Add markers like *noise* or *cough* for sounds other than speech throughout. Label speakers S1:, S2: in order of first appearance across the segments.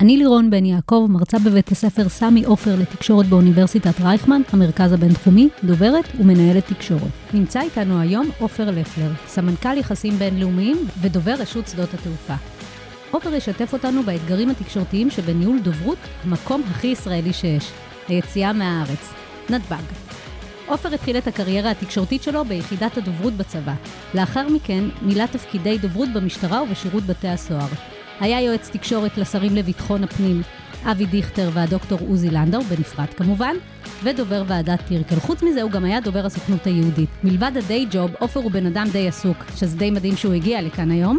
S1: אני לירון בן יעקב, מרצה בבית הספר סמי עופר לתקשורת באוניברסיטת רייכמן, המרכז הבינתחומי, דוברת ומנהלת תקשורת. נמצא איתנו היום עופר לפלר, סמנכ"ל יחסים בינלאומיים ודובר רשות שדות התעופה. עופר ישתף אותנו באתגרים התקשורתיים שבניהול דוברות, המקום הכי ישראלי שיש, היציאה מהארץ, נתב"ג. עופר התחיל את הקריירה התקשורתית שלו ביחידת הדוברות בצבא. לאחר מכן מילא תפקידי דוברות במשטרה ובשירות בתי הסוהר. היה יועץ תקשורת לשרים לביטחון הפנים, אבי דיכטר והדוקטור עוזי לנדאו, בנפרד כמובן, ודובר ועדת טירקל. חוץ מזה הוא גם היה דובר הסוכנות היהודית. מלבד הדיי ג'וב, עופר הוא בן אדם די עסוק, שזה די מדהים שהוא הגיע לכאן היום.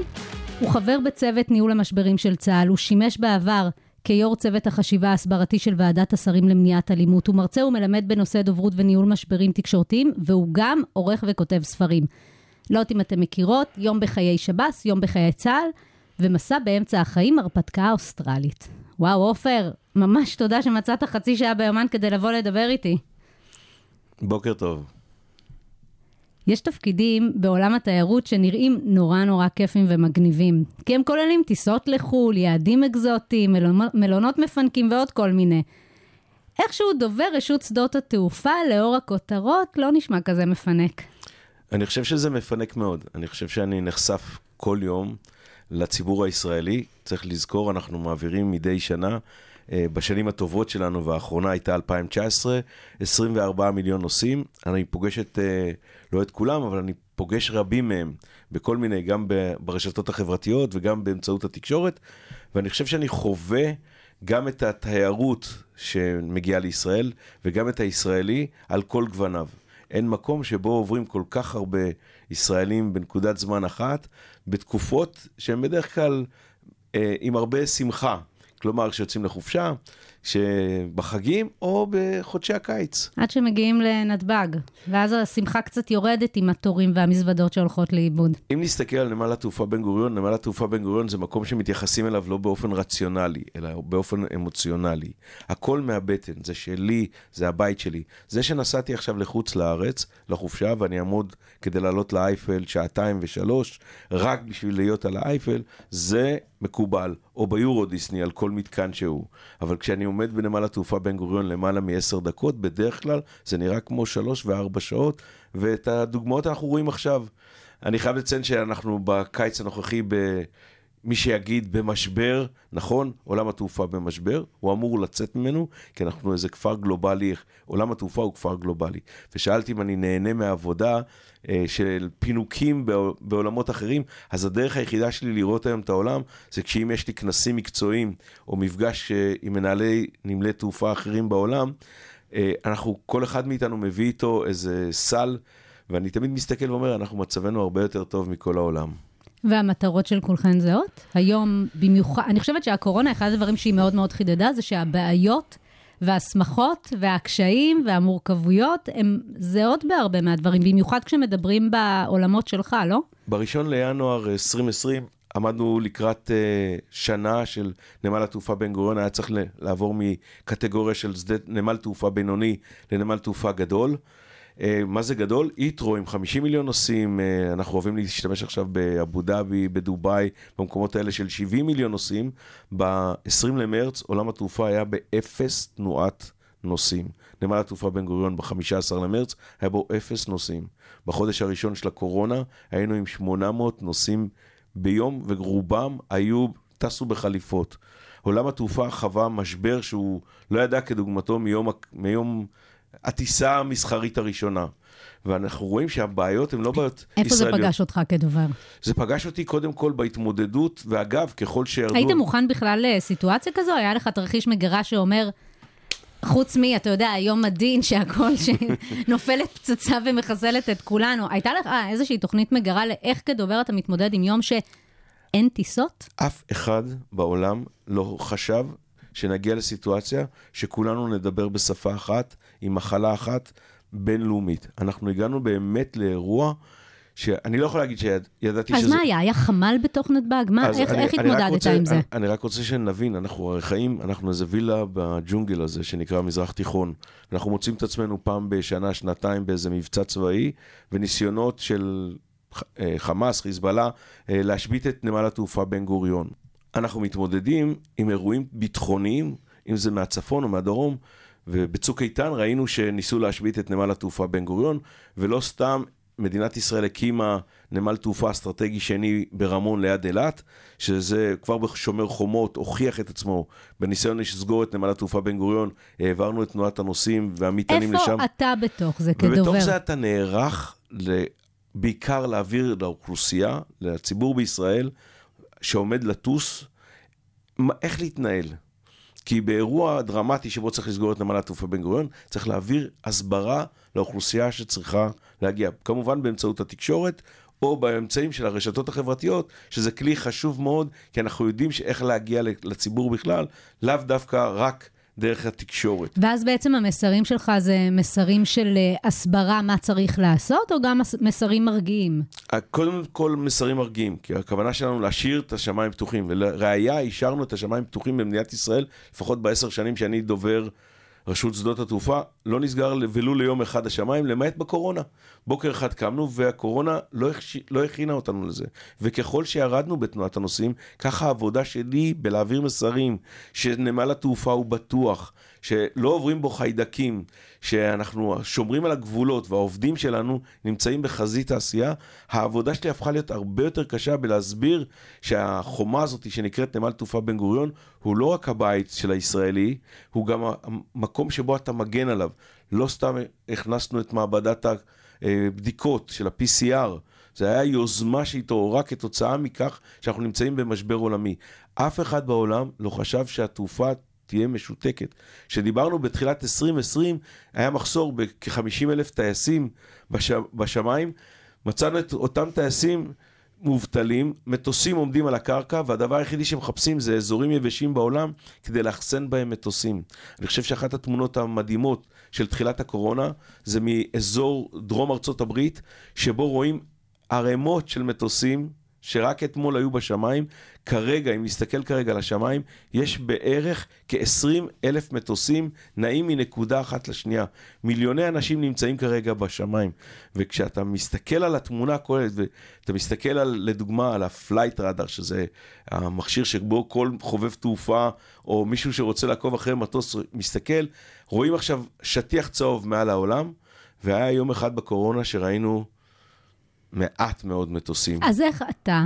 S1: הוא חבר בצוות ניהול המשברים של צה"ל, הוא שימש בעבר כיו"ר צוות החשיבה ההסברתי של ועדת השרים למניעת אלימות. הוא מרצה ומלמד בנושא דוברות וניהול משברים תקשורתיים, והוא גם עורך וכותב ספרים. לא יודעת אם אתם מכירות, יום בחיי שב"ס, יום בחיי צה"ל, ומסע באמצע החיים, הרפתקה אוסטרלית. וואו, עופר, ממש תודה שמצאת חצי שעה ביומן כדי לבוא לדבר איתי.
S2: בוקר טוב.
S1: יש תפקידים בעולם התיירות שנראים נורא נורא כיפים ומגניבים, כי הם כוללים טיסות לחו"ל, יעדים אקזוטיים, מלונות, מלונות מפנקים ועוד כל מיני. איכשהו דובר רשות שדות התעופה, לאור הכותרות, לא נשמע כזה מפנק.
S2: אני חושב שזה מפנק מאוד. אני חושב שאני נחשף כל יום לציבור הישראלי. צריך לזכור, אנחנו מעבירים מדי שנה, אה, בשנים הטובות שלנו, והאחרונה הייתה 2019, 24 מיליון נוסעים. אני פוגש את, אה, לא את כולם, אבל אני פוגש רבים מהם בכל מיני, גם ברשתות החברתיות וגם באמצעות התקשורת, ואני חושב שאני חווה גם את התיירות שמגיעה לישראל, וגם את הישראלי על כל גווניו. אין מקום שבו עוברים כל כך הרבה ישראלים בנקודת זמן אחת, בתקופות שהן בדרך כלל אה, עם הרבה שמחה. כלומר, כשיוצאים לחופשה, שבחגים או בחודשי הקיץ.
S1: עד שמגיעים לנתב"ג, ואז השמחה קצת יורדת עם התורים והמזוודות שהולכות לאיבוד.
S2: אם נסתכל על נמל התעופה בן גוריון, נמל התעופה בן גוריון זה מקום שמתייחסים אליו לא באופן רציונלי, אלא באופן אמוציונלי. הכל מהבטן, זה שלי, זה הבית שלי. זה שנסעתי עכשיו לחוץ לארץ, לחופשה, ואני אעמוד כדי לעלות לאייפל שעתיים ושלוש, רק בשביל להיות על האייפל, זה מקובל, או ביורו דיסני על כל מתקן שהוא. אבל כשאני עומד בנמל התעופה בן גוריון למעלה מעשר דקות, בדרך כלל זה נראה כמו שלוש וארבע שעות, ואת הדוגמאות אנחנו רואים עכשיו. אני חייב לציין שאנחנו בקיץ הנוכחי ב... מי שיגיד במשבר, נכון, עולם התעופה במשבר, הוא אמור לצאת ממנו, כי אנחנו איזה כפר גלובלי, עולם התעופה הוא כפר גלובלי. ושאלתי אם אני נהנה מהעבודה אה, של פינוקים בעול- בעולמות אחרים, אז הדרך היחידה שלי לראות היום את העולם, זה כשאם יש לי כנסים מקצועיים, או מפגש אה, עם מנהלי נמלי תעופה אחרים בעולם, אה, אנחנו, כל אחד מאיתנו מביא איתו איזה סל, ואני תמיד מסתכל ואומר, אנחנו מצבנו הרבה יותר טוב מכל העולם.
S1: והמטרות של כולכן זהות? היום במיוחד, אני חושבת שהקורונה, אחד הדברים שהיא מאוד מאוד חידדה, זה שהבעיות וההסמכות והקשיים והמורכבויות הם זהות בהרבה מהדברים, במיוחד כשמדברים בעולמות שלך, לא?
S2: בראשון לינואר 2020 עמדנו לקראת uh, שנה של נמל התעופה בן גוריון, היה צריך לעבור מקטגוריה של שדה, נמל תעופה בינוני לנמל תעופה גדול. Uh, מה זה גדול? איטרו עם 50 מיליון נוסעים, uh, אנחנו אוהבים להשתמש עכשיו באבו דאבי, בדובאי, במקומות האלה של 70 מיליון נוסעים. ב-20 למרץ עולם התעופה היה באפס תנועת נוסעים. נמל התעופה בן גוריון ב-15 למרץ היה בו אפס נוסעים. בחודש הראשון של הקורונה היינו עם 800 נוסעים ביום, ורובם היו, טסו בחליפות. עולם התעופה חווה משבר שהוא לא ידע כדוגמתו מיום, מיום הטיסה המסחרית הראשונה. ואנחנו רואים שהבעיות הן לא בעיות
S1: איפה זה
S2: ישראליות.
S1: פגש אותך כדובר?
S2: זה פגש אותי קודם כל בהתמודדות, ואגב, ככל שירדו...
S1: היית מוכן בכלל לסיטואציה כזו? היה לך תרחיש מגירה שאומר, חוץ מ, אתה יודע, היום הדין שהכל, שנופלת *laughs* פצצה ומחסלת את כולנו. הייתה לך איזושהי תוכנית מגירה לאיך כדובר אתה מתמודד עם יום ש... אין טיסות?
S2: אף אחד בעולם לא חשב שנגיע לסיטואציה שכולנו נדבר בשפה אחת, עם מחלה אחת, בינלאומית. אנחנו הגענו באמת לאירוע שאני לא יכול להגיד שידעתי
S1: אז
S2: שזה...
S1: מה היה? היה חמ"ל בתוך נתב"ג? מה,
S2: אז
S1: איך,
S2: אני-
S1: איך
S2: אני
S1: התמודדת
S2: רוצה-
S1: עם זה?
S2: אני, אני רק רוצה שנבין, אנחנו הרי חיים, אנחנו איזה וילה בג'ונגל הזה שנקרא מזרח תיכון. אנחנו מוצאים את עצמנו פעם בשנה, שנתיים באיזה מבצע צבאי, וניסיונות של אה, חמאס, חיזבאללה, אה, להשבית את נמל התעופה בן גוריון. אנחנו מתמודדים עם אירועים ביטחוניים, אם זה מהצפון או מהדרום, ובצוק איתן ראינו שניסו להשבית את נמל התעופה בן גוריון, ולא סתם מדינת ישראל הקימה נמל תעופה אסטרטגי שני ברמון ליד אילת, שזה כבר בשומר חומות הוכיח את עצמו בניסיון לסגור את נמל התעופה בן גוריון, העברנו את תנועת הנוסעים והמטענים לשם.
S1: איפה אתה בתוך זה
S2: ובתוך
S1: כדובר?
S2: זה אתה נערך ל... בעיקר להעביר לאוכלוסייה, לציבור בישראל, שעומד לטוס, מה- איך להתנהל. כי באירוע דרמטי שבו צריך לסגור את נמל התעופה בן גוריון, צריך להעביר הסברה לאוכלוסייה שצריכה להגיע. כמובן באמצעות התקשורת, או באמצעים של הרשתות החברתיות, שזה כלי חשוב מאוד, כי אנחנו יודעים איך להגיע לציבור בכלל, לאו דווקא רק דרך התקשורת.
S1: ואז בעצם המסרים שלך זה מסרים של אה, הסברה מה צריך לעשות, או גם מס- מסרים מרגיעים?
S2: קודם כל מסרים מרגיעים, כי הכוונה שלנו להשאיר את השמיים פתוחים, ולראיה השארנו את השמיים פתוחים במדינת ישראל, לפחות בעשר שנים שאני דובר רשות שדות התעופה, לא נסגר ולו ליום אחד השמיים, למעט בקורונה. בוקר אחד קמנו והקורונה לא, הכש... לא הכינה אותנו לזה. וככל שירדנו בתנועת הנוסעים, ככה העבודה שלי בלהעביר מסרים, שנמל התעופה הוא בטוח, שלא עוברים בו חיידקים, שאנחנו שומרים על הגבולות והעובדים שלנו נמצאים בחזית העשייה, העבודה שלי הפכה להיות הרבה יותר קשה בלהסביר שהחומה הזאת שנקראת נמל תעופה בן גוריון, הוא לא רק הבית של הישראלי, הוא גם המקום שבו אתה מגן עליו. לא סתם הכנסנו את מעבדת הבדיקות של ה-PCR, זה היה יוזמה שהתעוררה כתוצאה מכך שאנחנו נמצאים במשבר עולמי. אף אחד בעולם לא חשב שהתעופה תהיה משותקת. כשדיברנו בתחילת 2020, היה מחסור בכ-50 אלף טייסים בש... בשמיים. מצאנו את אותם טייסים מובטלים, מטוסים עומדים על הקרקע, והדבר היחידי שמחפשים זה אזורים יבשים בעולם כדי לאחסן בהם מטוסים. אני חושב שאחת התמונות המדהימות של תחילת הקורונה זה מאזור דרום ארצות הברית, שבו רואים ערימות של מטוסים שרק אתמול היו בשמיים, כרגע, אם נסתכל כרגע על השמיים, יש בערך כ-20 אלף מטוסים נעים מנקודה אחת לשנייה. מיליוני אנשים נמצאים כרגע בשמיים. וכשאתה מסתכל על התמונה הכוללת, ואתה מסתכל על, לדוגמה על ה Flightradar, שזה המכשיר שבו כל חובב תעופה, או מישהו שרוצה לעקוב אחרי מטוס מסתכל, רואים עכשיו שטיח צהוב מעל העולם, והיה יום אחד בקורונה שראינו... מעט מאוד מטוסים.
S1: אז איך אתה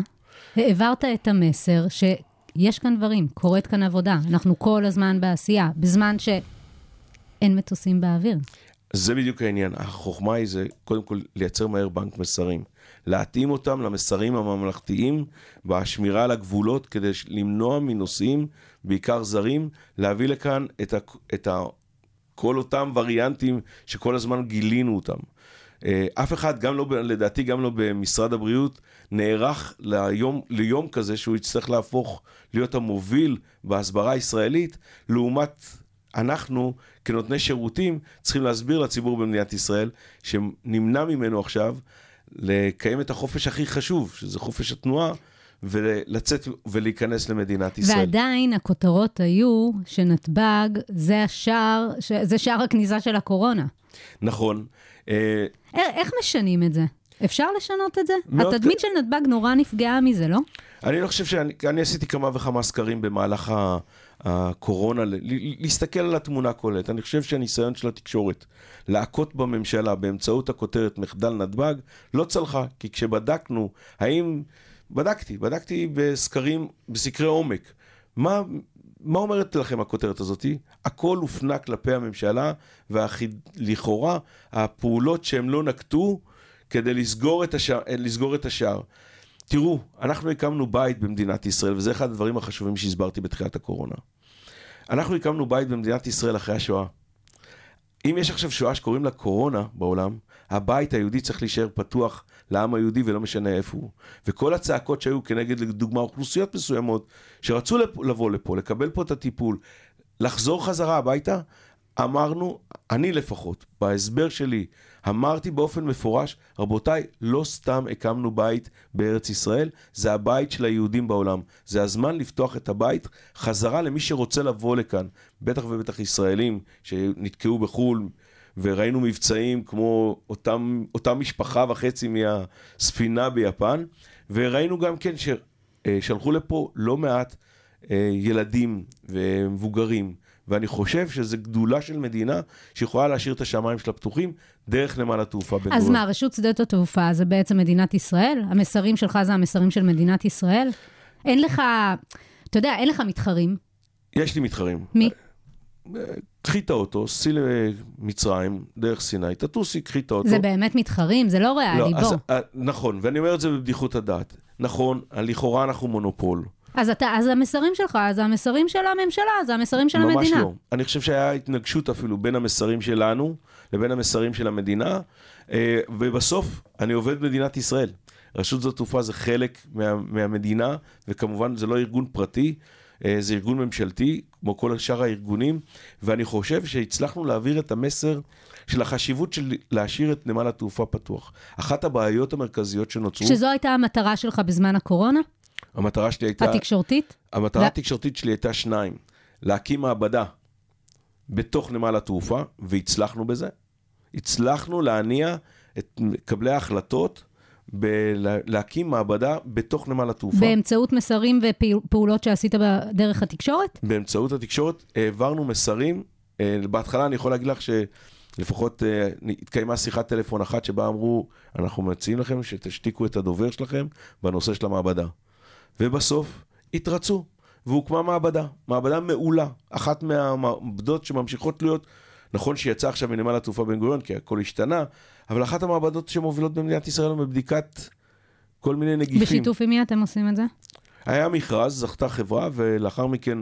S1: העברת את המסר שיש כאן דברים, קורית כאן עבודה, אנחנו כל הזמן בעשייה, בזמן שאין מטוסים באוויר?
S2: זה בדיוק העניין. החוכמה היא זה קודם כל לייצר מהר בנק מסרים. להתאים אותם למסרים הממלכתיים והשמירה על הגבולות כדי למנוע מנוסעים, בעיקר זרים, להביא לכאן את, ה, את ה, כל אותם וריאנטים שכל הזמן גילינו אותם. אף אחד, גם לא, לדעתי גם לא במשרד הבריאות, נערך ליום, ליום כזה שהוא יצטרך להפוך להיות המוביל בהסברה הישראלית, לעומת אנחנו כנותני שירותים צריכים להסביר לציבור במדינת ישראל שנמנע ממנו עכשיו לקיים את החופש הכי חשוב, שזה חופש התנועה. ולצאת ולהיכנס למדינת ישראל.
S1: ועדיין הכותרות היו שנתב"ג זה השער, זה שער הכניסה של הקורונה.
S2: נכון.
S1: איך משנים את זה? אפשר לשנות את זה? התדמית של נתב"ג נורא נפגעה מזה, לא?
S2: אני לא חושב שאני אני עשיתי כמה וכמה סקרים במהלך הקורונה, להסתכל על התמונה הכוללת. אני חושב שהניסיון של התקשורת להכות בממשלה באמצעות הכותרת מחדל נתב"ג לא צלחה, כי כשבדקנו האם... בדקתי, בדקתי בסקרים, בסקרי עומק. מה, מה אומרת לכם הכותרת הזאת? הכל הופנה כלפי הממשלה, ולכאורה הפעולות שהם לא נקטו כדי לסגור את, השער, לסגור את השער. תראו, אנחנו הקמנו בית במדינת ישראל, וזה אחד הדברים החשובים שהסברתי בתחילת הקורונה. אנחנו הקמנו בית במדינת ישראל אחרי השואה. אם יש עכשיו שואה שקוראים לה קורונה בעולם, הבית היהודי צריך להישאר פתוח לעם היהודי ולא משנה איפה הוא. וכל הצעקות שהיו כנגד, לדוגמה, אוכלוסיות מסוימות, שרצו לבוא לפה, לקבל פה את הטיפול, לחזור חזרה הביתה, אמרנו, אני לפחות, בהסבר שלי, אמרתי באופן מפורש, רבותיי, לא סתם הקמנו בית בארץ ישראל, זה הבית של היהודים בעולם. זה הזמן לפתוח את הבית חזרה למי שרוצה לבוא לכאן, בטח ובטח ישראלים שנתקעו בחו"ל, וראינו מבצעים כמו אותם, אותה משפחה וחצי מהספינה ביפן, וראינו גם כן ששלחו לפה לא מעט אה, ילדים ומבוגרים, ואני חושב שזו גדולה של מדינה שיכולה להשאיר את השמיים שלה פתוחים דרך נמל התעופה בן
S1: אז. מה, רשות שדות התעופה זה בעצם מדינת ישראל? המסרים שלך זה המסרים של מדינת ישראל? אין לך, אתה יודע, אין לך מתחרים.
S2: יש לי מתחרים.
S1: מי?
S2: קחי את האוטו, סעי למצרים, דרך סיני, תטוסי, קחי את האוטו.
S1: זה באמת מתחרים? זה לא ריאלי,
S2: אז,
S1: בוא.
S2: אה, נכון, ואני אומר את זה בבדיחות הדעת. נכון, לכאורה אנחנו מונופול.
S1: אז, אתה, אז המסרים שלך, זה המסרים של הממשלה, זה המסרים של
S2: ממש
S1: המדינה.
S2: לא. אני חושב שהיה התנגשות אפילו בין המסרים שלנו לבין המסרים של המדינה, אה, ובסוף אני עובד מדינת ישראל. רשות שדות התעופה זה חלק מה, מהמדינה, וכמובן זה לא ארגון פרטי, זה ארגון ממשלתי, כמו כל שאר הארגונים, ואני חושב שהצלחנו להעביר את המסר של החשיבות של להשאיר את נמל התעופה פתוח. אחת הבעיות המרכזיות שנוצרו,
S1: שזו הייתה המטרה שלך בזמן הקורונה,
S2: המטרה שלי הייתה...
S1: התקשורתית?
S2: המטרה
S1: לא.
S2: התקשורתית שלי הייתה שניים, להקים מעבדה בתוך נמל התעופה, והצלחנו בזה. הצלחנו להניע את מקבלי ההחלטות בלהקים מעבדה בתוך נמל התעופה.
S1: באמצעות מסרים ופעולות שעשית דרך התקשורת?
S2: באמצעות התקשורת העברנו מסרים. אה, בהתחלה אני יכול להגיד לך שלפחות אה, התקיימה שיחת טלפון אחת שבה אמרו, אנחנו מציעים לכם שתשתיקו את הדובר שלכם בנושא של המעבדה. ובסוף התרצו, והוקמה מעבדה, מעבדה מעולה, אחת מהמעבדות שממשיכות להיות, נכון שיצא עכשיו מנמל התעופה בן גוריון, כי הכל השתנה, אבל אחת המעבדות שמובילות במדינת ישראל בבדיקת כל מיני נגיפים.
S1: בשיתוף עם מי אתם עושים את זה?
S2: היה מכרז, זכתה חברה, ולאחר מכן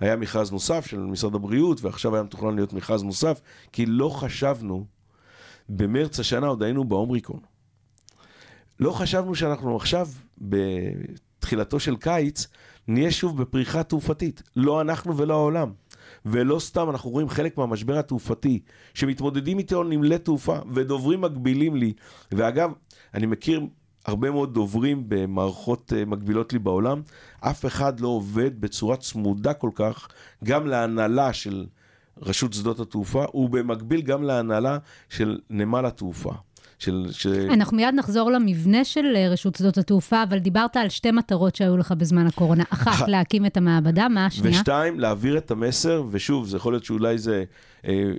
S2: היה מכרז נוסף של משרד הבריאות, ועכשיו היה מתוכנן להיות מכרז נוסף, כי לא חשבנו, במרץ השנה עוד היינו באומריקון. לא חשבנו שאנחנו עכשיו, בתחילתו של קיץ, נהיה שוב בפריחה תעופתית. לא אנחנו ולא העולם. ולא סתם, אנחנו רואים חלק מהמשבר התעופתי, שמתמודדים איתו נמלי תעופה, ודוברים מקבילים לי. ואגב, אני מכיר הרבה מאוד דוברים במערכות אה, מקבילות לי בעולם, אף אחד לא עובד בצורה צמודה כל כך, גם להנהלה של רשות שדות התעופה, ובמקביל גם להנהלה של נמל התעופה. של, ש...
S1: אנחנו מיד נחזור למבנה של אה, רשות שדות התעופה, אבל דיברת על שתי מטרות שהיו לך בזמן הקורונה. אחת,
S2: אח-
S1: להקים את המעבדה, מה השנייה?
S2: ושתיים, להעביר את המסר, ושוב, זה יכול להיות שאולי זה אה,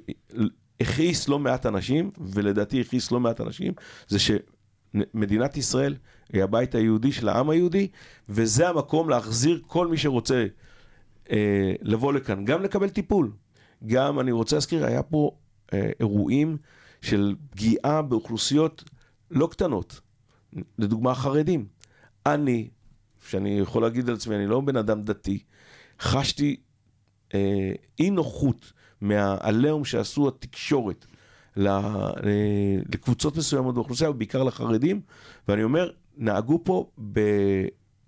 S2: הכעיס לא מעט אנשים, ולדעתי הכעיס לא מעט אנשים, זה שמדינת ישראל היא הבית היהודי של העם היהודי, וזה המקום להחזיר כל מי שרוצה אה, לבוא לכאן, גם לקבל טיפול. גם, אני רוצה להזכיר, היה פה אה, אירועים של פגיעה באוכלוסיות לא קטנות, לדוגמה חרדים. אני, שאני יכול להגיד על עצמי, אני לא בן אדם דתי, חשתי אה, אי נוחות מהעליהום שעשו התקשורת ל, אה, לקבוצות מסוימות באוכלוסייה, ובעיקר לחרדים, ואני אומר, נהגו פה, ב...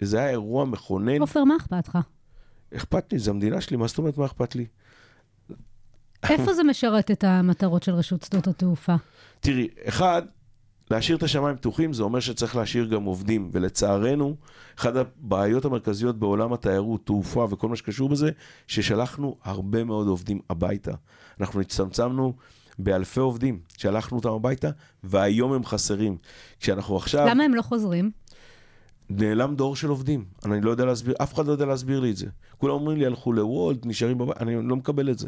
S2: זה היה אירוע מכונן.
S1: עופר, מה אכפת לך?
S2: אכפת לי, זו המדינה שלי, מה זאת אומרת מה אכפת לי?
S1: איפה זה משרת את המטרות של רשות שדות התעופה?
S2: תראי, אחד, להשאיר את השמיים פתוחים זה אומר שצריך להשאיר גם עובדים, ולצערנו, אחת הבעיות המרכזיות בעולם התיירות, תעופה וכל מה שקשור בזה, ששלחנו הרבה מאוד עובדים הביתה. אנחנו הצטמצמנו באלפי עובדים, שלחנו אותם הביתה, והיום הם חסרים. כשאנחנו עכשיו...
S1: למה הם לא חוזרים?
S2: נעלם דור של עובדים. אני לא יודע להסביר, אף אחד לא יודע להסביר לי את זה. כולם אומרים לי, הלכו לוולט, נשארים בבית, אני לא מקבל את זה.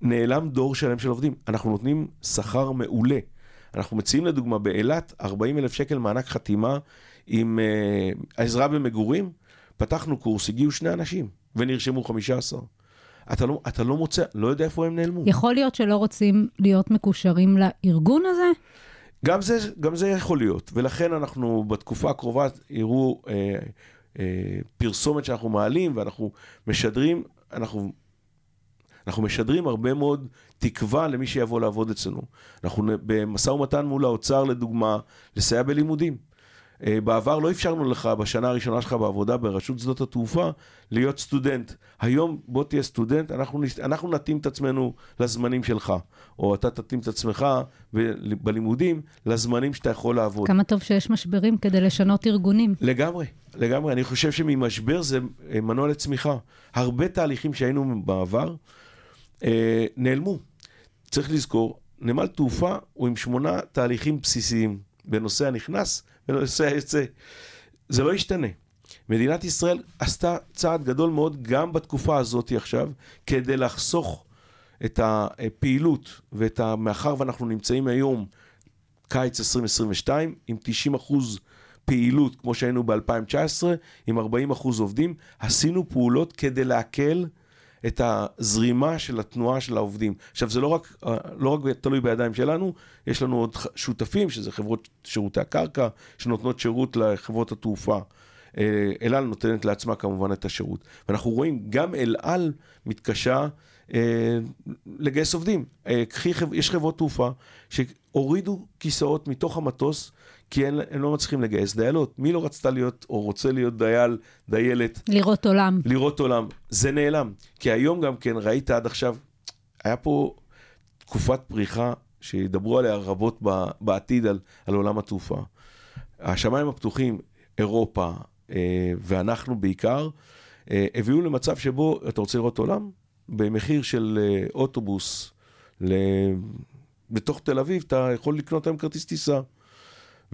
S2: נעלם דור שלם של עובדים. אנחנו נותנים שכר מעולה. אנחנו מציעים לדוגמה באילת 40 אלף שקל מענק חתימה עם uh, עזרה במגורים. פתחנו קורס, הגיעו שני אנשים ונרשמו 15. אתה לא, אתה לא מוצא, לא יודע איפה הם נעלמו.
S1: יכול להיות שלא רוצים להיות מקושרים לארגון הזה?
S2: גם זה, גם זה יכול להיות, ולכן אנחנו בתקופה הקרובה יראו אה, אה, פרסומת שאנחנו מעלים ואנחנו משדרים, אנחנו... אנחנו משדרים הרבה מאוד תקווה למי שיבוא לעבוד אצלנו. אנחנו במשא ומתן מול האוצר, לדוגמה, לסייע בלימודים. אה, בעבר לא אפשרנו לך בשנה הראשונה שלך בעבודה ברשות שדות התעופה להיות סטודנט. היום בוא תהיה סטודנט, אנחנו, אנחנו נתאים את עצמנו לזמנים שלך, או אתה תתאים את עצמך ב- בלימודים לזמנים שאתה יכול לעבוד.
S1: כמה טוב שיש משברים כדי לשנות ארגונים.
S2: לגמרי, לגמרי. אני חושב שממשבר זה מנוע לצמיחה. הרבה תהליכים שהיינו בעבר נעלמו. צריך לזכור, נמל תעופה הוא עם שמונה תהליכים בסיסיים בנושא הנכנס ובנושא היוצא. זה לא ישתנה. מדינת ישראל עשתה צעד גדול מאוד גם בתקופה הזאת עכשיו, כדי לחסוך את הפעילות ואת ה... מאחר ואנחנו נמצאים היום קיץ 2022 עם 90 אחוז פעילות כמו שהיינו ב-2019, עם 40 אחוז עובדים, עשינו פעולות כדי להקל את הזרימה של התנועה של העובדים. עכשיו זה לא רק, לא רק תלוי בידיים שלנו, יש לנו עוד שותפים, שזה חברות שירותי הקרקע, שנותנות שירות לחברות התעופה. אה, אל על נותנת לעצמה כמובן את השירות. ואנחנו רואים, גם אל על מתקשה אה, לגייס עובדים. אה, יש חברות תעופה שהורידו כיסאות מתוך המטוס, כי הם, הם לא מצליחים לגייס דיילות. מי לא רצתה להיות, או רוצה להיות דייל, דיילת,
S1: לראות עולם.
S2: לראות עולם? זה נעלם. כי היום גם כן, ראית עד עכשיו, היה פה תקופת פריחה שידברו עליה רבות ב- בעתיד על, על עולם התעופה. השמיים הפתוחים, אירופה, אה, ואנחנו בעיקר, אה, הביאו למצב שבו אתה רוצה לראות עולם? במחיר של אה, אוטובוס ל... בתוך תל אביב, אתה יכול לקנות היום כרטיס טיסה.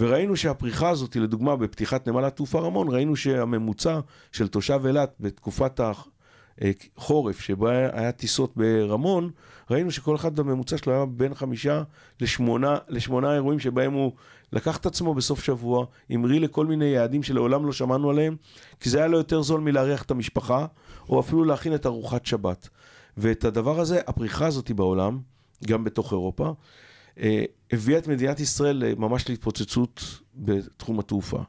S2: וראינו שהפריחה הזאת, לדוגמה, בפתיחת נמל התעופה רמון, ראינו שהממוצע של תושב אילת בתקופת החורף, שבה היה טיסות ברמון, ראינו שכל אחד הממוצע שלו היה בין חמישה לשמונה, לשמונה אירועים שבהם הוא לקח את עצמו בסוף שבוע, המריא לכל מיני יעדים שלעולם לא שמענו עליהם, כי זה היה לו יותר זול מלארח את המשפחה, או אפילו להכין את ארוחת שבת. ואת הדבר הזה, הפריחה הזאת בעולם, גם בתוך אירופה, הביאה את מדינת ישראל אה, ממש להתפוצצות בתחום התעופה.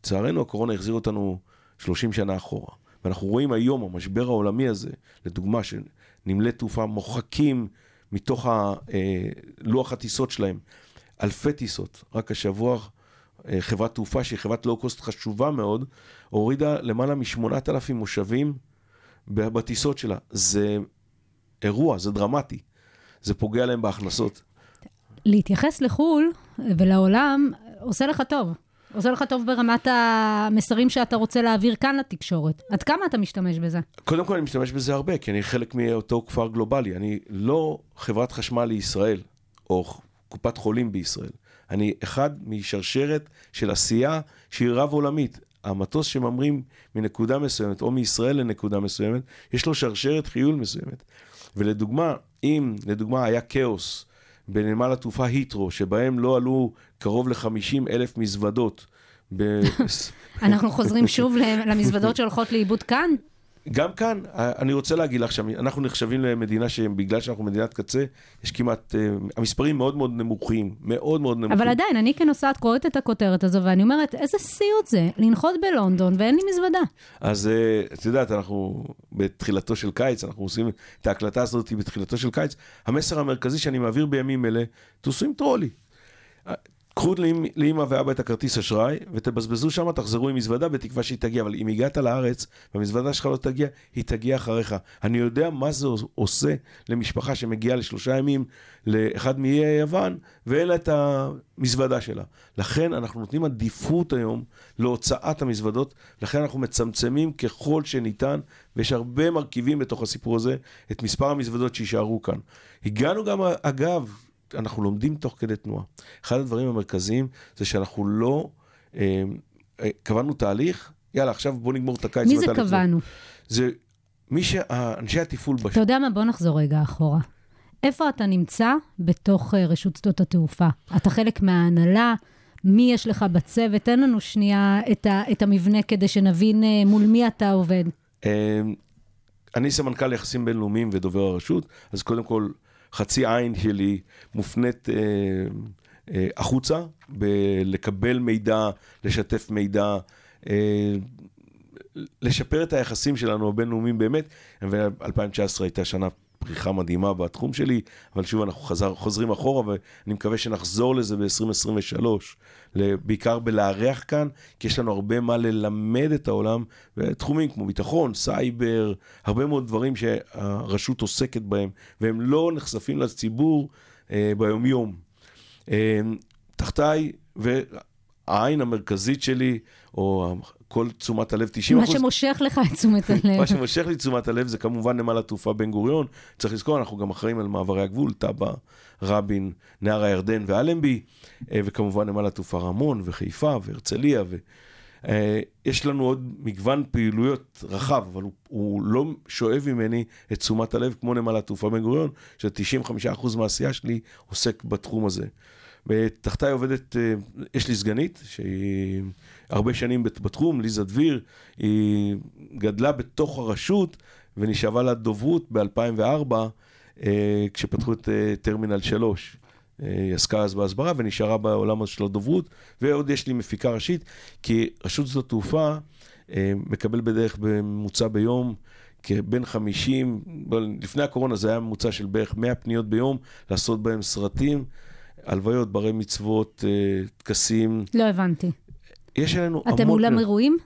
S2: לצערנו, הקורונה החזיר אותנו 30 שנה אחורה. ואנחנו רואים היום, המשבר העולמי הזה, לדוגמה, שנמלי תעופה מוחקים מתוך ה- אה, לוח הטיסות שלהם אלפי טיסות. רק השבוע אה, חברת תעופה, שהיא חברת לואו-קוסט חשובה מאוד, הורידה למעלה מ-8,000 מושבים ב- בטיסות שלה. זה אירוע, זה דרמטי. זה פוגע להם בהכנסות.
S1: להתייחס לחו"ל ולעולם עושה לך טוב. עושה לך טוב ברמת המסרים שאתה רוצה להעביר כאן לתקשורת. עד כמה אתה משתמש בזה?
S2: קודם כל אני משתמש בזה הרבה, כי אני חלק מאותו כפר גלובלי. אני לא חברת חשמל לישראל, או קופת חולים בישראל. אני אחד משרשרת של עשייה שהיא רב עולמית. המטוס שממרים מנקודה מסוימת, או מישראל לנקודה מסוימת, יש לו שרשרת חיול מסוימת. ולדוגמה, אם לדוגמה היה כאוס בנמל התעופה היטרו, שבהם לא עלו קרוב ל-50 אלף מזוודות. *laughs*
S1: אנחנו חוזרים שוב למזוודות שהולכות לאיבוד כאן?
S2: גם כאן, אני רוצה להגיד לך שאנחנו נחשבים למדינה שבגלל שאנחנו מדינת קצה, יש כמעט, אה, המספרים מאוד מאוד נמוכים, מאוד מאוד נמוכים.
S1: אבל עדיין, אני כנוסעת קוראת את הכותרת הזו, ואני אומרת, איזה סיוט זה, לנחות בלונדון ואין לי מזוודה.
S2: אז אה, את יודעת, אנחנו בתחילתו של קיץ, אנחנו עושים את ההקלטה הזאת בתחילתו של קיץ. המסר המרכזי שאני מעביר בימים אלה, עם טרולי. קחו לאמ- לאמא ואבא את הכרטיס אשראי, ותבזבזו שם, תחזרו עם מזוודה בתקווה שהיא תגיע. אבל אם הגעת לארץ והמזוודה שלך לא תגיע, היא תגיע אחריך. אני יודע מה זה עושה למשפחה שמגיעה לשלושה ימים לאחד מאיי יוון, ואין לה את המזוודה שלה. לכן אנחנו נותנים עדיפות היום להוצאת המזוודות, לכן אנחנו מצמצמים ככל שניתן, ויש הרבה מרכיבים בתוך הסיפור הזה, את מספר המזוודות שיישארו כאן. הגענו גם, אגב, אנחנו לומדים תוך כדי תנועה. אחד הדברים המרכזיים זה שאנחנו לא אה, אה, קבענו תהליך, יאללה, עכשיו בוא נגמור את הקיץ.
S1: מי זה קבענו?
S2: זה מי שאנשי התפעול בש...
S1: אתה יודע מה? בוא נחזור רגע אחורה. איפה אתה נמצא בתוך אה, רשות שדות התעופה? אתה חלק מההנהלה? מי יש לך בצוות? תן לנו שנייה את, ה, את המבנה כדי שנבין אה, מול מי אתה עובד.
S2: אני סמנכ"ל יחסים בינלאומיים ודובר הרשות, אז קודם כל חצי עין שלי מופנית אה, אה, החוצה, בלקבל מידע, לשתף מידע, אה, לשפר את היחסים שלנו הבינלאומיים באמת, ו-2019 הייתה שנה פריחה מדהימה בתחום שלי, אבל שוב, אנחנו חזר, חוזרים אחורה, ואני מקווה שנחזור לזה ב-2023, בעיקר בלארח כאן, כי יש לנו הרבה מה ללמד את העולם, בתחומים כמו ביטחון, סייבר, הרבה מאוד דברים שהרשות עוסקת בהם, והם לא נחשפים לציבור אה, ביומיום. אה, תחתיי, והעין המרכזית שלי, או כל תשומת הלב, 90
S1: מה
S2: אחוז...
S1: שמושך לך את תשומת הלב.
S2: מה שמושך לי תשומת הלב זה כמובן נמל התעופה בן גוריון. צריך לזכור, אנחנו גם אחראים על מעברי הגבול, טאבה, רבין, נהר הירדן ואלנבי, אה, וכמובן נמל התעופה רמון וחיפה והרצליה. ו... אה, יש לנו עוד מגוון פעילויות רחב, אבל הוא, הוא לא שואב ממני את תשומת הלב כמו נמל התעופה בן גוריון, ש-95% מהעשייה שלי עוסק בתחום הזה. ותחתיי עובדת, אה, יש לי סגנית, שהיא הרבה שנים בתחום, ליזה דביר, היא גדלה בתוך הרשות ונשאבה לדוברות ב-2004, אה, כשפתחו את אה, טרמינל 3. היא עסקה אז בהסברה ונשארה בעולם הזה של הדוברות, ועוד יש לי מפיקה ראשית, כי רשות שדות תעופה מקבל בדרך בממוצע ביום כבין 50, לפני הקורונה זה היה ממוצע של בערך 100 פניות ביום, לעשות בהם סרטים. הלוויות, ברי מצוות, אה, טקסים.
S1: לא הבנתי.
S2: יש עלינו המון...
S1: אתם אולם אירועים?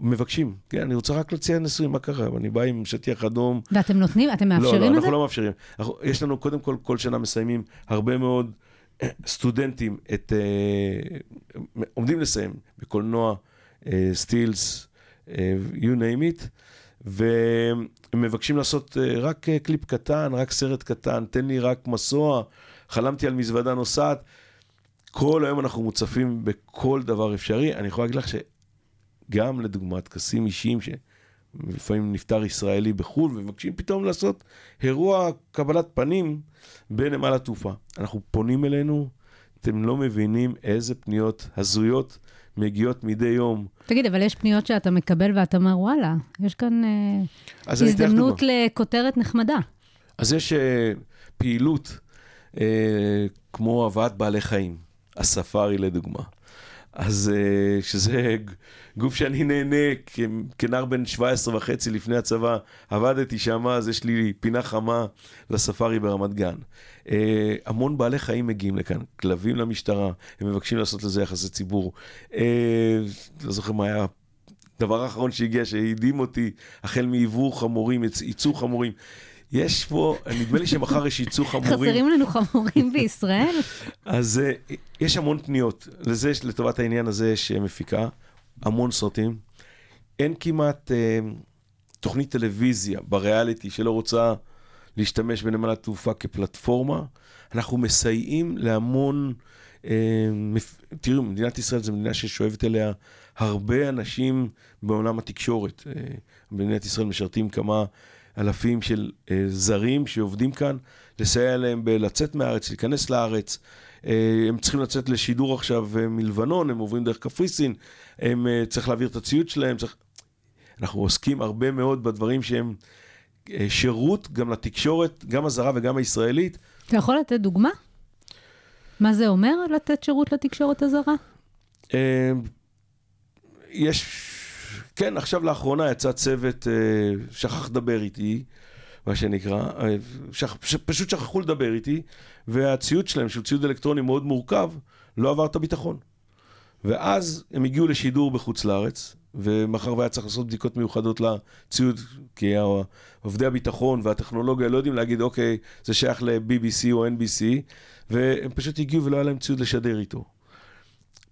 S2: מבקשים, כן, אני רוצה רק להציע נישואים, מה קרה? אני בא עם שטיח אדום.
S1: ואתם נותנים? אתם מאפשרים
S2: לא, לא,
S1: את זה?
S2: אנחנו לא מאפשרים. אנחנו, יש לנו, קודם כל, כל שנה מסיימים הרבה מאוד אה, סטודנטים את... אה, עומדים לסיים בקולנוע, אה, סטילס, אה, you name it, והם מבקשים לעשות אה, רק אה, קליפ קטן, רק סרט קטן, תן לי רק מסוע. חלמתי על מזוודה נוסעת. כל היום אנחנו מוצפים בכל דבר אפשרי. אני יכול להגיד לך שגם לדוגמה טקסים אישיים, שלפעמים נפטר ישראלי בחו"ל, ומבקשים פתאום לעשות אירוע קבלת פנים בנמל התעופה. אנחנו פונים אלינו, אתם לא מבינים איזה פניות הזויות מגיעות מדי יום.
S1: תגיד, אבל יש פניות שאתה מקבל ואתה אומר, וואלה, יש כאן
S2: לך
S1: הזדמנות. לכותרת נחמדה.
S2: אז יש אה, פעילות אה, כמו הבאת בעלי חיים, הספארי לדוגמה. אז אה, שזה גוף שאני נהנה, כנער בן 17 וחצי לפני הצבא, עבדתי שם, אז יש לי פינה חמה לספארי ברמת גן. אה, המון בעלי חיים מגיעים לכאן, כלבים למשטרה, הם מבקשים לעשות לזה יחסי ציבור. אה, לא זוכר מה היה הדבר האחרון שהגיע, שהדהים אותי, החל מעיוור חמורים, יצ- ייצור חמורים. יש פה, נדמה לי שמחר יש ייצור חמורים.
S1: חסרים לנו חמורים בישראל? *laughs*
S2: אז uh, יש המון פניות. לזה, לטובת העניין הזה יש אה, מפיקה, המון סרטים. אין כמעט uh, תוכנית טלוויזיה בריאליטי שלא רוצה להשתמש בנמל התעופה כפלטפורמה. אנחנו מסייעים להמון... Uh, מפ... תראו, מדינת ישראל זו מדינה ששואבת אליה הרבה אנשים בעולם התקשורת. Uh, במדינת ישראל משרתים כמה אלפים של uh, זרים שעובדים כאן, לסייע להם בלצאת מהארץ, להיכנס לארץ. אה, הם צריכים לצאת לשידור עכשיו אה, מלבנון, הם עוברים דרך קפריסין, הם אה, צריך להעביר את הציוד שלהם. צריך... אנחנו עוסקים הרבה מאוד בדברים שהם אה, שירות גם לתקשורת, גם הזרה וגם הישראלית.
S1: אתה יכול לתת דוגמה? מה זה אומר לתת שירות לתקשורת הזרה?
S2: אה, יש, כן, עכשיו לאחרונה יצא צוות, אה, שכח לדבר איתי, מה שנקרא, אה, שכ, פשוט שכחו לדבר איתי, והציוד שלהם, שהוא ציוד אלקטרוני מאוד מורכב, לא עבר את הביטחון. ואז הם הגיעו לשידור בחוץ לארץ, ומאחר והיה צריך לעשות בדיקות מיוחדות לציוד, כי עובדי הביטחון והטכנולוגיה לא יודעים להגיד, אוקיי, זה שייך ל-BBC או NBC, והם פשוט הגיעו ולא היה להם ציוד לשדר איתו.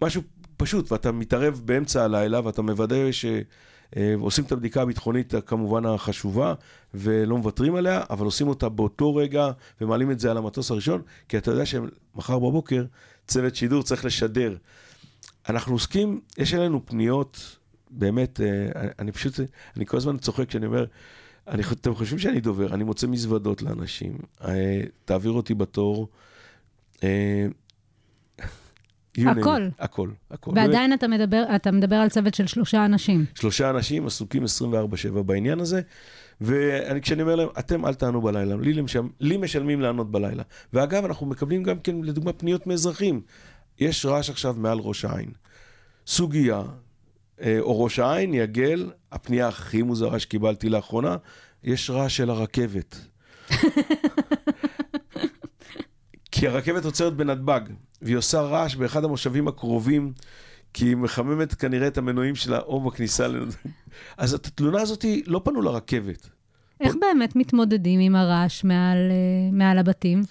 S2: משהו פשוט, ואתה מתערב באמצע הלילה ואתה מוודא שעושים את הבדיקה הביטחונית כמובן החשובה ולא מוותרים עליה, אבל עושים אותה באותו רגע ומעלים את זה על המטוס הראשון, כי אתה יודע שמחר בבוקר צוות שידור צריך לשדר. אנחנו עוסקים, יש אלינו פניות, באמת, אה, אני פשוט, אני כל הזמן צוחק כשאני אומר, אני, אתם חושבים שאני דובר, אני מוצא מזוודות לאנשים, אה, תעביר אותי בתור. אה, you name it.
S1: הכל.
S2: הכל, הכל.
S1: ועדיין אתה מדבר, אתה מדבר על צוות של שלושה אנשים.
S2: שלושה אנשים עסוקים 24/7 בעניין הזה, וכשאני אומר להם, אתם אל תענו בלילה, לי, למשל, לי משלמים לענות בלילה. ואגב, אנחנו מקבלים גם כן, לדוגמה, פניות מאזרחים. יש רעש עכשיו מעל ראש העין. סוגיה, אה, או ראש העין, יגל, הפנייה הכי מוזרה שקיבלתי לאחרונה, יש רעש של הרכבת. *laughs* כי הרכבת עוצרת בנתב"ג, והיא עושה רעש באחד המושבים הקרובים, כי היא מחממת כנראה את המנועים שלה או בכניסה ל... *laughs* אז את התלונה הזאת לא פנו לרכבת.
S1: איך באמת מתמודדים עם הרעש מעל, אה, מעל הבתים?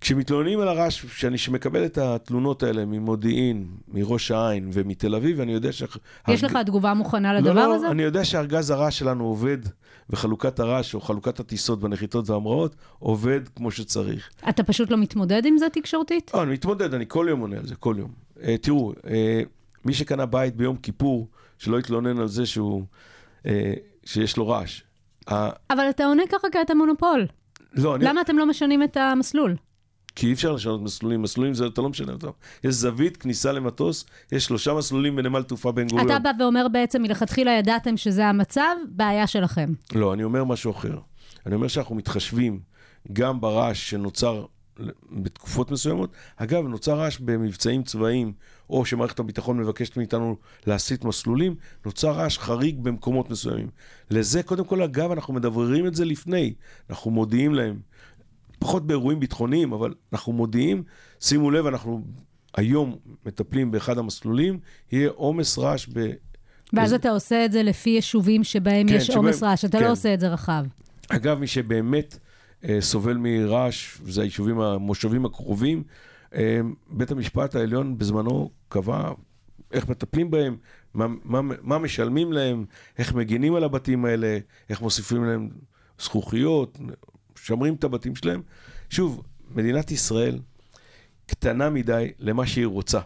S2: כשמתלוננים על הרעש, כשאני מקבל את התלונות האלה ממודיעין, מראש העין ומתל אביב, אני יודע ש...
S1: יש לך תגובה מוכנה לדבר
S2: לא,
S1: הזה?
S2: לא, אני יודע שארגז הרעש שלנו עובד, וחלוקת הרעש או חלוקת הטיסות בנחיתות וההמראות עובד כמו שצריך.
S1: אתה פשוט לא מתמודד עם זה תקשורתית?
S2: לא, אני מתמודד, אני כל יום עונה על זה, כל יום. Uh, תראו, uh, מי שקנה בית ביום כיפור, שלא יתלונן על זה שהוא, uh, שיש לו רעש.
S1: אבל אתה עונה ככה כי אתה מונופול.
S2: לא, אני...
S1: למה אתם לא משנים את המסלול?
S2: כי אי אפשר לשנות מסלולים, מסלולים זה אתה לא משנה אותם. יש זווית, כניסה למטוס, יש שלושה מסלולים בנמל תעופה בן גוריון.
S1: אתה בא ואומר בעצם, מלכתחילה ידעתם שזה המצב, בעיה שלכם.
S2: לא, אני אומר משהו אחר. אני אומר שאנחנו מתחשבים גם ברעש שנוצר בתקופות מסוימות. אגב, נוצר רעש במבצעים צבאיים, או שמערכת הביטחון מבקשת מאיתנו להסיט מסלולים, נוצר רעש חריג במקומות מסוימים. לזה, קודם כל, אגב, אנחנו מדבררים את זה לפני. אנחנו מודיעים להם. פחות באירועים ביטחוניים, אבל אנחנו מודיעים, שימו לב, אנחנו היום מטפלים באחד המסלולים, יהיה עומס רעש ב...
S1: ואז אתה עושה את זה לפי יישובים שבהם
S2: כן,
S1: יש עומס רעש, אתה
S2: כן.
S1: לא עושה את זה רחב.
S2: אגב, מי שבאמת אה, סובל מרעש, זה היישובים, המושבים הקרובים, אה, בית המשפט העליון בזמנו קבע איך מטפלים בהם, מה, מה, מה משלמים להם, איך מגינים על הבתים האלה, איך מוסיפים להם זכוכיות, משמרים את הבתים שלהם. שוב, מדינת ישראל קטנה מדי למה שהיא רוצה.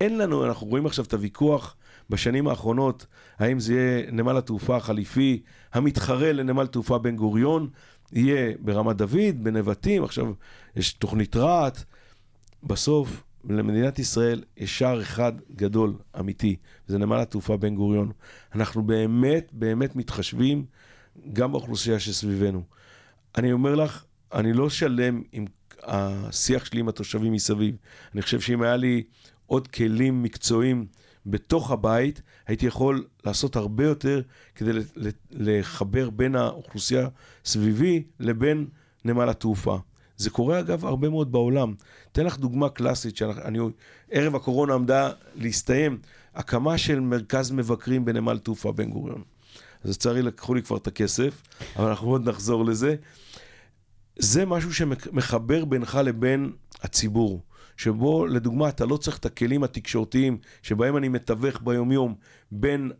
S2: אין לנו, אנחנו רואים עכשיו את הוויכוח בשנים האחרונות, האם זה יהיה נמל התעופה החליפי, המתחרה לנמל תעופה בן גוריון, יהיה ברמת דוד, בנבטים, עכשיו יש תוכנית רהט. בסוף, למדינת ישראל יש שער אחד גדול, אמיתי, זה נמל התעופה בן גוריון. אנחנו באמת, באמת מתחשבים גם באוכלוסייה שסביבנו. אני אומר לך, אני לא שלם עם השיח שלי עם התושבים מסביב. אני חושב שאם היה לי עוד כלים מקצועיים בתוך הבית, הייתי יכול לעשות הרבה יותר כדי לחבר בין האוכלוסייה סביבי לבין נמל התעופה. זה קורה אגב הרבה מאוד בעולם. אתן לך דוגמה קלאסית, שאני, ערב הקורונה עמדה להסתיים, הקמה של מרכז מבקרים בנמל תעופה בן גוריון. אז לצערי לקחו לי כבר את הכסף, אבל אנחנו עוד נחזור לזה. זה משהו שמחבר בינך לבין הציבור, שבו לדוגמה אתה לא צריך את הכלים התקשורתיים שבהם אני מתווך ביומיום בין,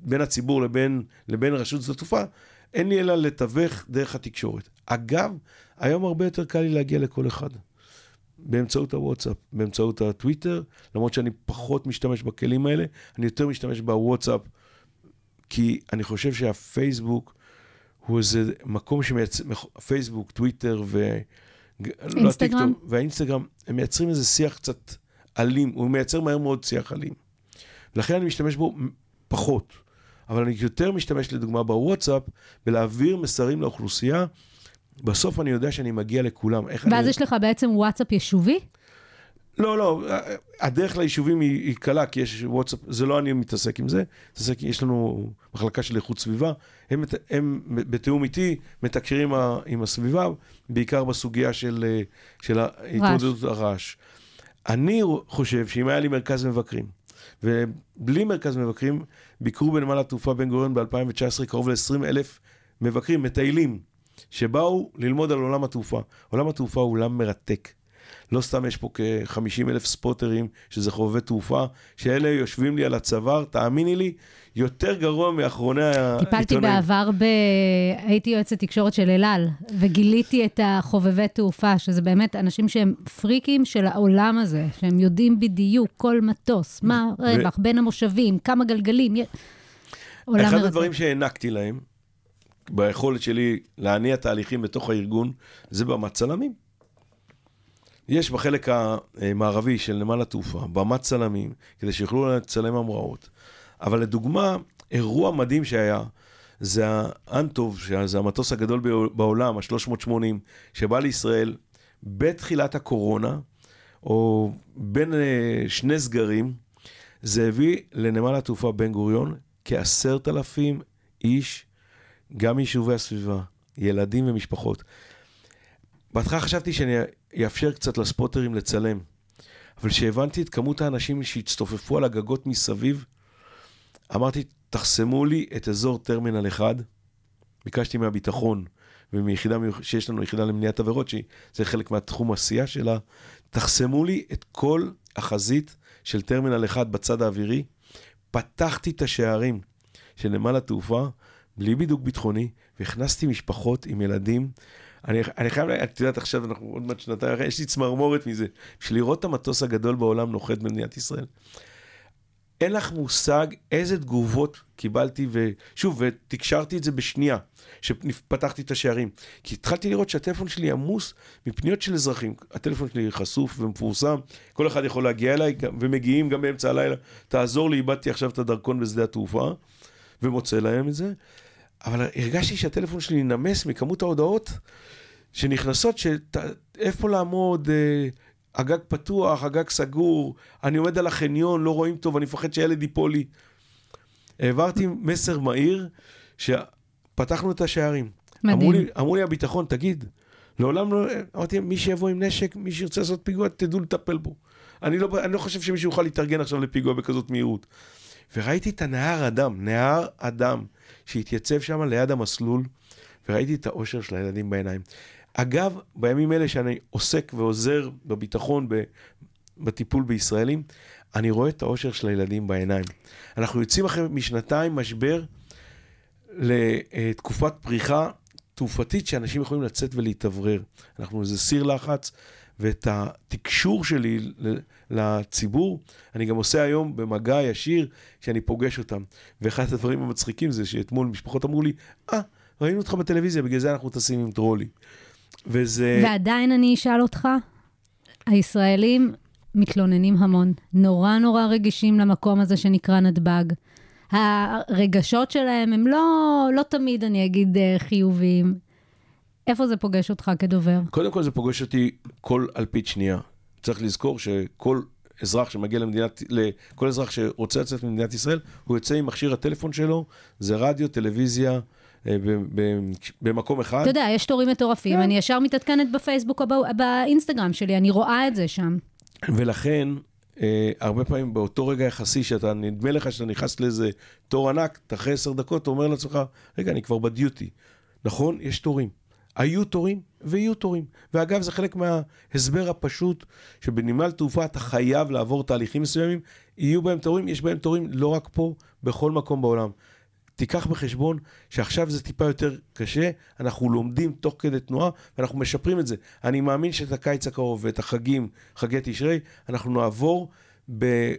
S2: בין הציבור לבין, לבין רשות שדות התעופה, אין לי אלא לתווך דרך התקשורת. אגב, היום הרבה יותר קל לי להגיע לכל אחד. באמצעות הוואטסאפ, באמצעות הטוויטר, למרות שאני פחות משתמש בכלים האלה, אני יותר משתמש בוואטסאפ, כי אני חושב שהפייסבוק הוא איזה מקום שמייצר, פייסבוק, טוויטר ו... לא
S1: אינסטגרם?
S2: הטיקטוק, והאינסטגרם, הם מייצרים איזה שיח קצת אלים, הוא מייצר מהר מאוד שיח אלים. לכן אני משתמש בו פחות. אבל אני יותר משתמש לדוגמה בוואטסאפ, בלהעביר מסרים לאוכלוסייה. בסוף אני יודע שאני מגיע לכולם.
S1: ואז
S2: אני...
S1: יש לך בעצם וואטסאפ יישובי?
S2: לא, לא, הדרך ליישובים היא, היא קלה, כי יש וואטסאפ, זה לא אני מתעסק עם זה, מתעסק, יש לנו מחלקה של איכות סביבה, הם, הם בתיאום איתי מתקשרים עם הסביבה, בעיקר בסוגיה של, של ההתמודדות הרעש. אני חושב שאם היה לי מרכז מבקרים, ובלי מרכז מבקרים, ביקרו בנמל התעופה בן גוריון ב-2019 קרוב ל-20 אלף מבקרים, מטיילים, שבאו ללמוד על עולם התעופה. עולם התעופה הוא עולם מרתק. לא סתם יש פה כ-50 אלף ספוטרים, שזה חובבי תעופה, שאלה יושבים לי על הצוואר, תאמיני לי, יותר גרוע מאחרוני העיתונאים.
S1: טיפלתי בעבר ב... הייתי יועצת תקשורת של אל על, וגיליתי את החובבי תעופה, שזה באמת אנשים שהם פריקים של העולם הזה, שהם יודעים בדיוק כל מטוס, מה הרווח, בין המושבים, כמה גלגלים. עולם
S2: אחד
S1: מרתק.
S2: הדברים שהענקתי להם, ביכולת שלי להניע תהליכים בתוך הארגון, זה במת צלמים. יש בחלק המערבי של נמל התעופה, במת צלמים, כדי שיוכלו לצלם המראות. אבל לדוגמה, אירוע מדהים שהיה, זה האנטוב, שזה המטוס הגדול בעולם, ה-380, שבא לישראל בתחילת הקורונה, או בין אה, שני סגרים, זה הביא לנמל התעופה בן גוריון כעשרת אלפים איש, גם מיישובי הסביבה, ילדים ומשפחות. בהתחלה חשבתי שאני אאפשר קצת לספוטרים לצלם, אבל כשהבנתי את כמות האנשים שהצטופפו על הגגות מסביב, אמרתי, תחסמו לי את אזור טרמינל 1. ביקשתי מהביטחון ומיחידה שיש לנו, יחידה למניעת עבירות, שזה חלק מהתחום עשייה שלה, תחסמו לי את כל החזית של טרמינל 1 בצד האווירי. פתחתי את השערים של נמל התעופה בלי בידוק ביטחוני, והכנסתי משפחות עם ילדים. אני, אני חייב, את יודעת, עכשיו אנחנו עוד מעט שנתיים אחרי, יש לי צמרמורת מזה. בשביל לראות את המטוס הגדול בעולם נוחת במדינת ישראל. אין לך מושג איזה תגובות קיבלתי, ושוב, ותקשרתי את זה בשנייה, שפתחתי את השערים. כי התחלתי לראות שהטלפון שלי עמוס מפניות של אזרחים. הטלפון שלי חשוף ומפורסם, כל אחד יכול להגיע אליי, ומגיעים גם באמצע הלילה, תעזור לי, איבדתי עכשיו את הדרכון בשדה התעופה, ומוצא להם את זה. אבל הרגשתי שהטלפון שלי נמס מכמות ההודעות שנכנסות, שת- איפה לעמוד, אה, הגג פתוח, הגג סגור, אני עומד על החניון, לא רואים טוב, אני מפחד שהילד ייפול לי. העברתי מסר מהיר, שפתחנו את השערים.
S1: מדהים.
S2: אמרו לי, אמרו לי הביטחון, תגיד, לעולם לא... אמרתי, מי שיבוא עם נשק, מי שירצה לעשות פיגוע, תדעו לטפל בו. אני לא, אני לא חושב שמישהו יוכל להתארגן עכשיו לפיגוע בכזאת מהירות. וראיתי את הנהר אדם, נהר אדם, שהתייצב שם ליד המסלול, וראיתי את האושר של הילדים בעיניים. אגב, בימים אלה שאני עוסק ועוזר בביטחון, בטיפול בישראלים, אני רואה את האושר של הילדים בעיניים. אנחנו יוצאים אחרי משנתיים משבר לתקופת פריחה תעופתית שאנשים יכולים לצאת ולהתאוורר. אנחנו איזה סיר לחץ, ואת התקשור שלי לציבור, אני גם עושה היום במגע ישיר כשאני פוגש אותם. ואחד הדברים המצחיקים זה שאתמול משפחות אמרו לי, אה, ראינו אותך בטלוויזיה, בגלל זה אנחנו טסים עם טרולי. וזה...
S1: ועדיין אני אשאל אותך, הישראלים מתלוננים המון, נורא נורא רגישים למקום הזה שנקרא נתב"ג. הרגשות שלהם הם לא, לא תמיד, אני אגיד, אה, חיוביים. איפה זה פוגש אותך כדובר?
S2: קודם כל זה פוגש אותי כל אלפית שנייה. צריך לזכור שכל אזרח שמגיע למדינת, כל אזרח שרוצה לצאת ממדינת ישראל, הוא יוצא עם מכשיר הטלפון שלו, זה רדיו, טלוויזיה, אה, במקום אחד.
S1: אתה יודע, יש תורים מטורפים, אני ישר מתעדכנת בפייסבוק או בא- באינסטגרם שלי, אני רואה את זה שם.
S2: ולכן, אה, הרבה פעמים באותו רגע יחסי, שאתה, נדמה לך שאתה נכנס לאיזה תור ענק, אתה אחרי עשר דקות, אתה אומר לעצמך, רגע, אני כבר בדיוטי. נכון, יש תורים. היו תורים ויהיו תורים. ואגב, זה חלק מההסבר הפשוט, שבנמל תעופה אתה חייב לעבור תהליכים מסוימים, יהיו בהם תורים, יש בהם תורים לא רק פה, בכל מקום בעולם. תיקח בחשבון שעכשיו זה טיפה יותר קשה, אנחנו לומדים תוך כדי תנועה ואנחנו משפרים את זה. אני מאמין שאת הקיץ הקרוב ואת החגים, חגי תשרי, אנחנו נעבור ב...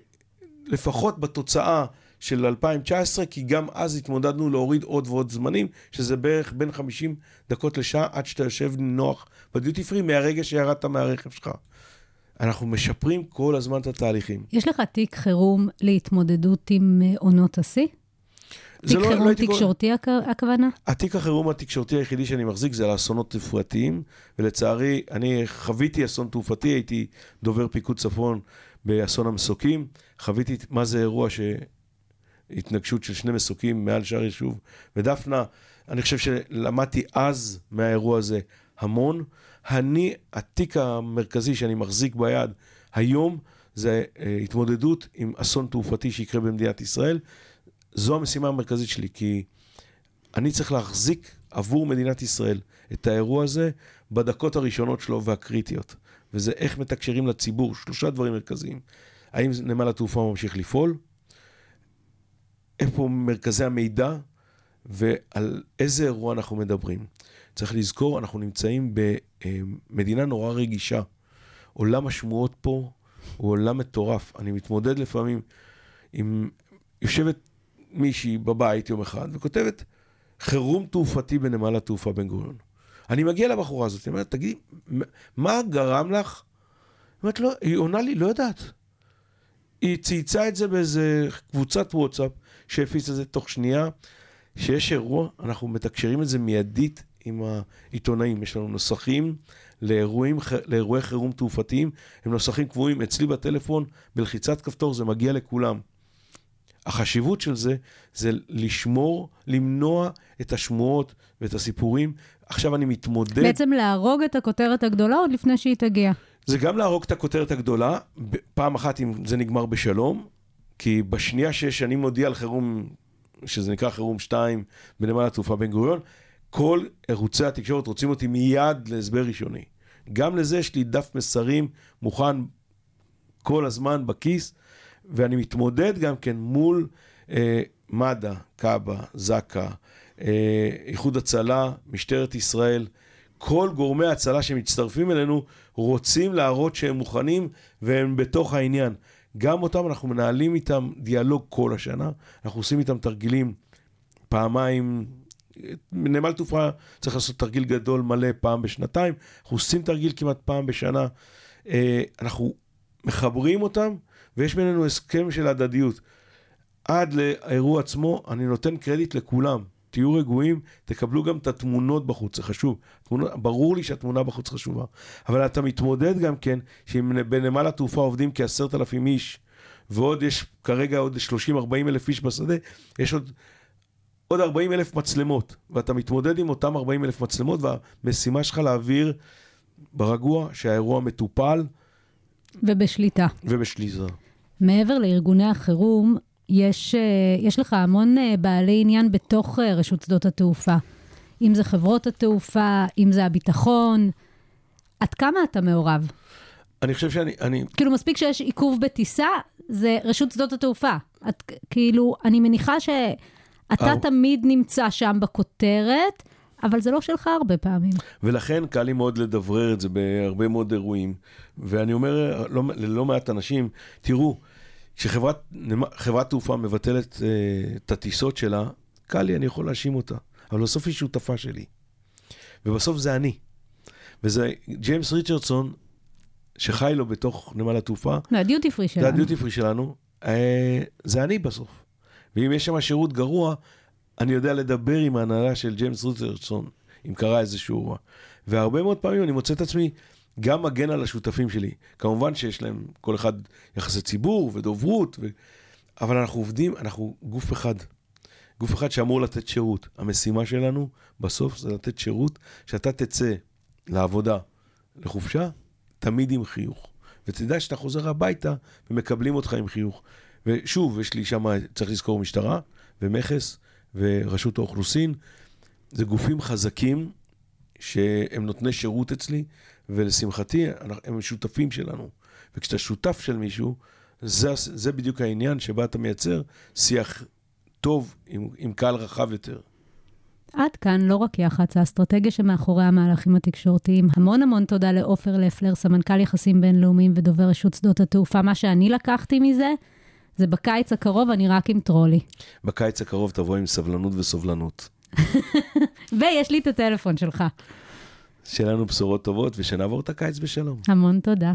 S2: לפחות בתוצאה של 2019, כי גם אז התמודדנו להוריד עוד ועוד זמנים, שזה בערך בין 50 דקות לשעה עד שאתה יושב נוח בדיוטי פרי מהרגע שירדת מהרכב שלך. אנחנו משפרים כל הזמן את התהליכים.
S1: יש לך תיק חירום להתמודדות עם אה, עונות השיא? תיק
S2: לא- לא
S1: חירום
S2: קורא-
S1: תקשורתי הכ- הכוונה?
S2: התיק החירום התקשורתי היחידי שאני מחזיק זה על אסונות תעופתיים, ולצערי, אני חוויתי אסון תעופתי, הייתי דובר פיקוד צפון באסון המסוקים, חוויתי מה זה אירוע ש... התנגשות של שני מסוקים מעל שער יישוב. ודפנה, אני חושב שלמדתי אז מהאירוע הזה המון. אני, התיק המרכזי שאני מחזיק ביד היום, זה אה, התמודדות עם אסון תעופתי שיקרה במדינת ישראל. זו המשימה המרכזית שלי, כי אני צריך להחזיק עבור מדינת ישראל את האירוע הזה בדקות הראשונות שלו והקריטיות. וזה איך מתקשרים לציבור, שלושה דברים מרכזיים. האם נמל התעופה ממשיך לפעול? איפה מרכזי המידע? ועל איזה אירוע אנחנו מדברים. צריך לזכור, אנחנו נמצאים במדינה נורא רגישה. עולם השמועות פה הוא עולם מטורף. אני מתמודד לפעמים עם... יושבת מישהי בבית יום אחד וכותבת, חירום תעופתי בנמל התעופה בן גוריון. אני מגיע לבחורה הזאת, היא אומרת, תגידי, מה גרם לך? היא אומרת, לא, היא עונה לי, לא יודעת. היא צייצה את זה באיזה קבוצת וואטסאפ שהפיץ את זה תוך שנייה. שיש אירוע, אנחנו מתקשרים את זה מיידית עם העיתונאים. יש לנו נוסחים לאירועים, לאירועי חירום תעופתיים, הם נוסחים קבועים אצלי בטלפון, בלחיצת כפתור זה מגיע לכולם. החשיבות של זה, זה לשמור, למנוע את השמועות ואת הסיפורים. עכשיו אני מתמודד...
S1: בעצם להרוג את הכותרת הגדולה עוד לפני שהיא תגיע.
S2: זה גם להרוג את הכותרת הגדולה, פעם אחת אם זה נגמר בשלום, כי בשנייה שאני מודיע על חירום, שזה נקרא חירום 2 בנמל התעופה בן גוריון, כל ערוצי התקשורת רוצים אותי מיד להסבר ראשוני. גם לזה יש לי דף מסרים מוכן כל הזמן בכיס, ואני מתמודד גם כן מול אה, מד"א, כב"א, זק"א, אה, איחוד הצלה, משטרת ישראל, כל גורמי ההצלה שמצטרפים אלינו רוצים להראות שהם מוכנים והם בתוך העניין. גם אותם אנחנו מנהלים איתם דיאלוג כל השנה, אנחנו עושים איתם תרגילים פעמיים, בנמל תעופה צריך לעשות תרגיל גדול מלא פעם בשנתיים, אנחנו עושים תרגיל כמעט פעם בשנה, אה, אנחנו מחברים אותם ויש בינינו הסכם של הדדיות. עד לאירוע עצמו אני נותן קרדיט לכולם. תהיו רגועים, תקבלו גם את התמונות בחוץ, זה חשוב. תמונה, ברור לי שהתמונה בחוץ חשובה. אבל אתה מתמודד גם כן, שאם בנמל התעופה עובדים כעשרת אלפים איש, ועוד יש כרגע עוד 30-40 אלף איש בשדה, יש עוד, עוד 40 אלף מצלמות, ואתה מתמודד עם אותם 40 אלף מצלמות, והמשימה שלך להעביר ברגוע שהאירוע מטופל
S1: ובשליטה.
S2: ובשליטה.
S1: מעבר לארגוני החירום, יש, אה, יש לך המון אה, בעלי עניין בתוך אה, רשות שדות התעופה. אם זה חברות התעופה, אם זה הביטחון. עד כמה אתה מעורב?
S2: אני חושב שאני, אני,
S1: כאילו, מספיק שיש עיכוב בטיסה, זה רשות שדות התעופה. את, כאילו, אני מניחה שאתה
S2: אהו.
S1: תמיד נמצא שם בכותרת, אבל זה לא שלך הרבה פעמים.
S2: ולכן קל לי מאוד לדברר את זה בהרבה מאוד אירועים. ואני אומר לא, ללא מעט אנשים, תראו, כשחברת תעופה מבטלת אה, את הטיסות שלה, קל לי, אני יכול להאשים אותה. אבל בסוף היא שותפה שלי. ובסוף זה אני. וזה ג'יימס ריצ'רדסון, שחי לו בתוך נמל התעופה,
S1: זה הדיוטי פרי
S2: זה
S1: שלנו.
S2: הדיוטי פרי שלנו, אה, זה אני בסוף. ואם יש שם שירות גרוע, אני יודע לדבר עם ההנהלה של ג'יימס ריצ'רדסון, אם קרה איזשהו אירוע. והרבה מאוד פעמים אני מוצא את עצמי גם מגן על השותפים שלי. כמובן שיש להם כל אחד יחסי ציבור ודוברות, ו... אבל אנחנו עובדים, אנחנו גוף אחד. גוף אחד שאמור לתת שירות. המשימה שלנו בסוף זה לתת שירות, שאתה תצא לעבודה, לחופשה, תמיד עם חיוך. ותדע שאתה חוזר הביתה ומקבלים אותך עם חיוך. ושוב, יש לי שם, צריך לזכור, משטרה ומכס ורשות האוכלוסין. זה גופים חזקים שהם נותני שירות אצלי, ולשמחתי, הם שותפים שלנו. וכשאתה שותף של מישהו, זה, זה בדיוק העניין שבה אתה מייצר שיח טוב עם, עם קהל רחב יותר.
S1: עד כאן לא רק יח"צ, האסטרטגיה שמאחורי המהלכים התקשורתיים. המון המון תודה לעופר לפלר, סמנכ"ל יחסים בינלאומיים ודובר רשות שדות התעופה. מה שאני לקחתי מזה, זה בקיץ הקרוב אני רק עם טרולי.
S2: בקיץ הקרוב תבוא עם סבלנות וסובלנות. *laughs*
S1: ויש לי את הטלפון שלך.
S2: שיהיה לנו בשורות טובות ושנעבור את הקיץ בשלום.
S1: המון תודה.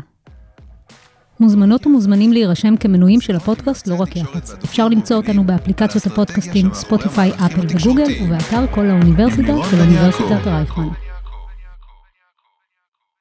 S1: מוזמנות ומוזמנים להירשם כמנויים של הפודקאסט לא רק יח"צ. אפשר למצוא אותנו באפליקציות הפודקאסטים ספוטיפיי, אפל וגוגל, ובאתר כל האוניברסיטה של אוניברסיטת רייכמן.